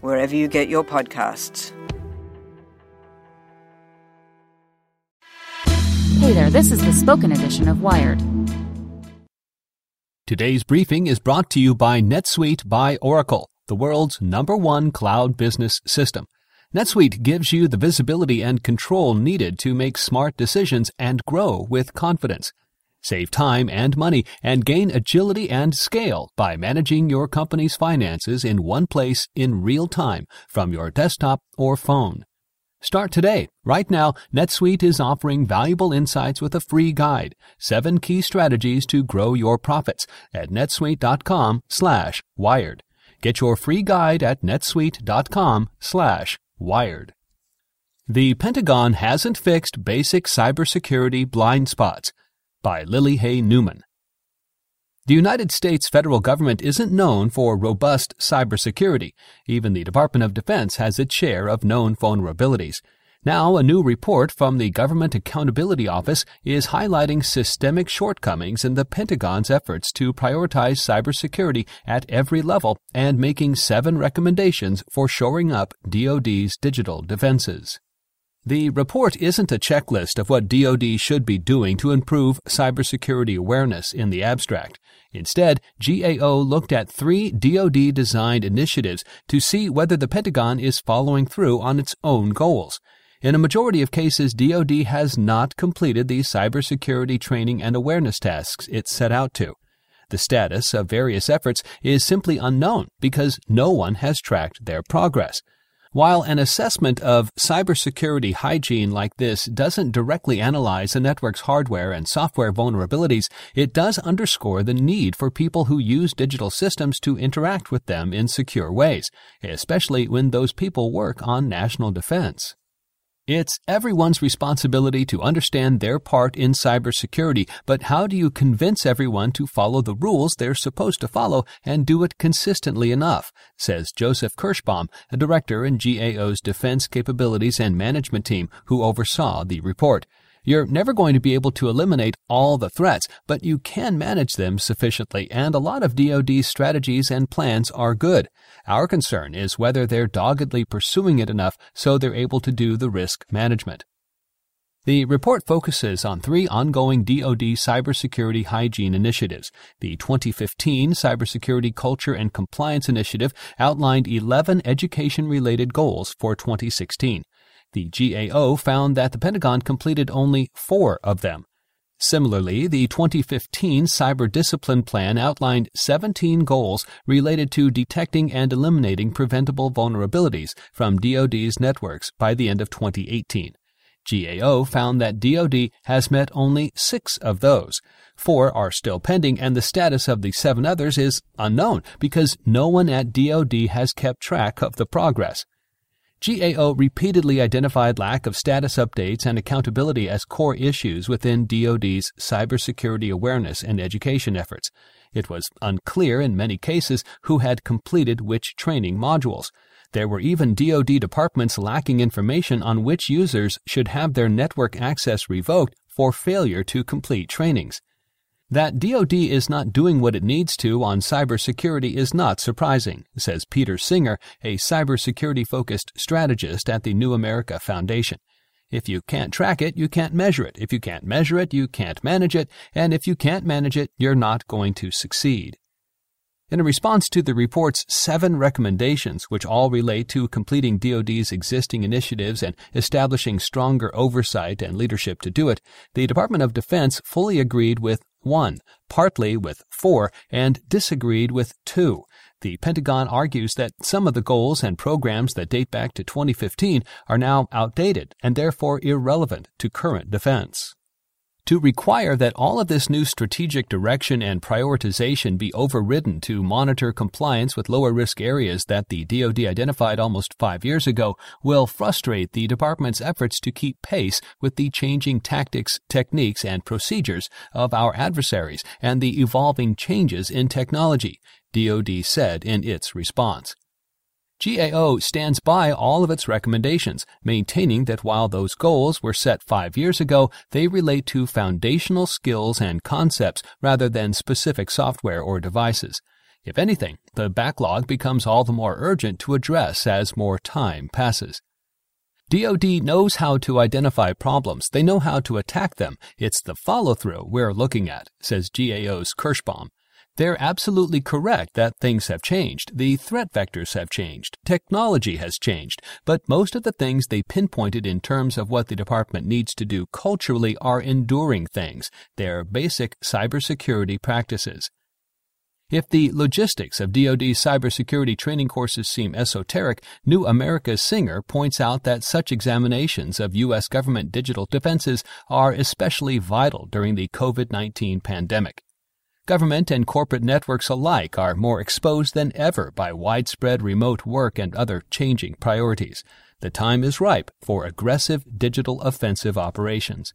wherever you get your podcasts. Hey there, this is the spoken edition of Wired. Today's briefing is brought to you by NetSuite by Oracle, the world's number one cloud business system. NetSuite gives you the visibility and control needed to make smart decisions and grow with confidence. Save time and money and gain agility and scale by managing your company's finances in one place in real time from your desktop or phone. Start today. Right now, NetSuite is offering valuable insights with a free guide, seven key strategies to grow your profits at netsuite.com slash wired. Get your free guide at netsuite.com slash wired. The Pentagon hasn't fixed basic cybersecurity blind spots by Lily Hay Newman. The United States federal government isn't known for robust cybersecurity. Even the Department of Defense has its share of known vulnerabilities. Now, a new report from the Government Accountability Office is highlighting systemic shortcomings in the Pentagon's efforts to prioritize cybersecurity at every level and making seven recommendations for shoring up DoD's digital defenses. The report isn't a checklist of what DoD should be doing to improve cybersecurity awareness in the abstract. Instead, GAO looked at three DoD designed initiatives to see whether the Pentagon is following through on its own goals. In a majority of cases, DoD has not completed the cybersecurity training and awareness tasks it set out to. The status of various efforts is simply unknown because no one has tracked their progress. While an assessment of cybersecurity hygiene like this doesn't directly analyze a network's hardware and software vulnerabilities, it does underscore the need for people who use digital systems to interact with them in secure ways, especially when those people work on national defense. It's everyone's responsibility to understand their part in cybersecurity, but how do you convince everyone to follow the rules they're supposed to follow and do it consistently enough? says Joseph Kirschbaum, a director in GAO's Defense Capabilities and Management team who oversaw the report. You're never going to be able to eliminate all the threats, but you can manage them sufficiently, and a lot of DoD's strategies and plans are good. Our concern is whether they're doggedly pursuing it enough so they're able to do the risk management. The report focuses on three ongoing DoD cybersecurity hygiene initiatives. The 2015 Cybersecurity Culture and Compliance Initiative outlined 11 education related goals for 2016. The GAO found that the Pentagon completed only four of them. Similarly, the 2015 Cyber Discipline Plan outlined 17 goals related to detecting and eliminating preventable vulnerabilities from DoD's networks by the end of 2018. GAO found that DoD has met only six of those. Four are still pending, and the status of the seven others is unknown because no one at DoD has kept track of the progress. GAO repeatedly identified lack of status updates and accountability as core issues within DoD's cybersecurity awareness and education efforts. It was unclear in many cases who had completed which training modules. There were even DoD departments lacking information on which users should have their network access revoked for failure to complete trainings. That DoD is not doing what it needs to on cybersecurity is not surprising, says Peter Singer, a cybersecurity focused strategist at the New America Foundation. If you can't track it, you can't measure it. If you can't measure it, you can't manage it. And if you can't manage it, you're not going to succeed. In response to the report's seven recommendations, which all relate to completing DoD's existing initiatives and establishing stronger oversight and leadership to do it, the Department of Defense fully agreed with one, partly with four, and disagreed with two. The Pentagon argues that some of the goals and programs that date back to 2015 are now outdated and therefore irrelevant to current defense. To require that all of this new strategic direction and prioritization be overridden to monitor compliance with lower risk areas that the DoD identified almost five years ago will frustrate the department's efforts to keep pace with the changing tactics, techniques, and procedures of our adversaries and the evolving changes in technology, DoD said in its response. GAO stands by all of its recommendations, maintaining that while those goals were set five years ago, they relate to foundational skills and concepts rather than specific software or devices. If anything, the backlog becomes all the more urgent to address as more time passes. DoD knows how to identify problems. They know how to attack them. It's the follow through we're looking at, says GAO's Kirschbaum. They're absolutely correct that things have changed. The threat vectors have changed. Technology has changed. But most of the things they pinpointed in terms of what the department needs to do culturally are enduring things. They're basic cybersecurity practices. If the logistics of DoD's cybersecurity training courses seem esoteric, New America's Singer points out that such examinations of U.S. government digital defenses are especially vital during the COVID 19 pandemic. Government and corporate networks alike are more exposed than ever by widespread remote work and other changing priorities. The time is ripe for aggressive digital offensive operations.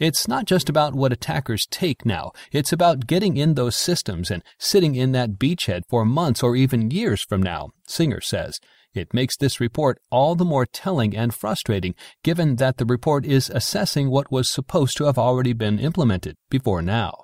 It's not just about what attackers take now, it's about getting in those systems and sitting in that beachhead for months or even years from now, Singer says. It makes this report all the more telling and frustrating given that the report is assessing what was supposed to have already been implemented before now.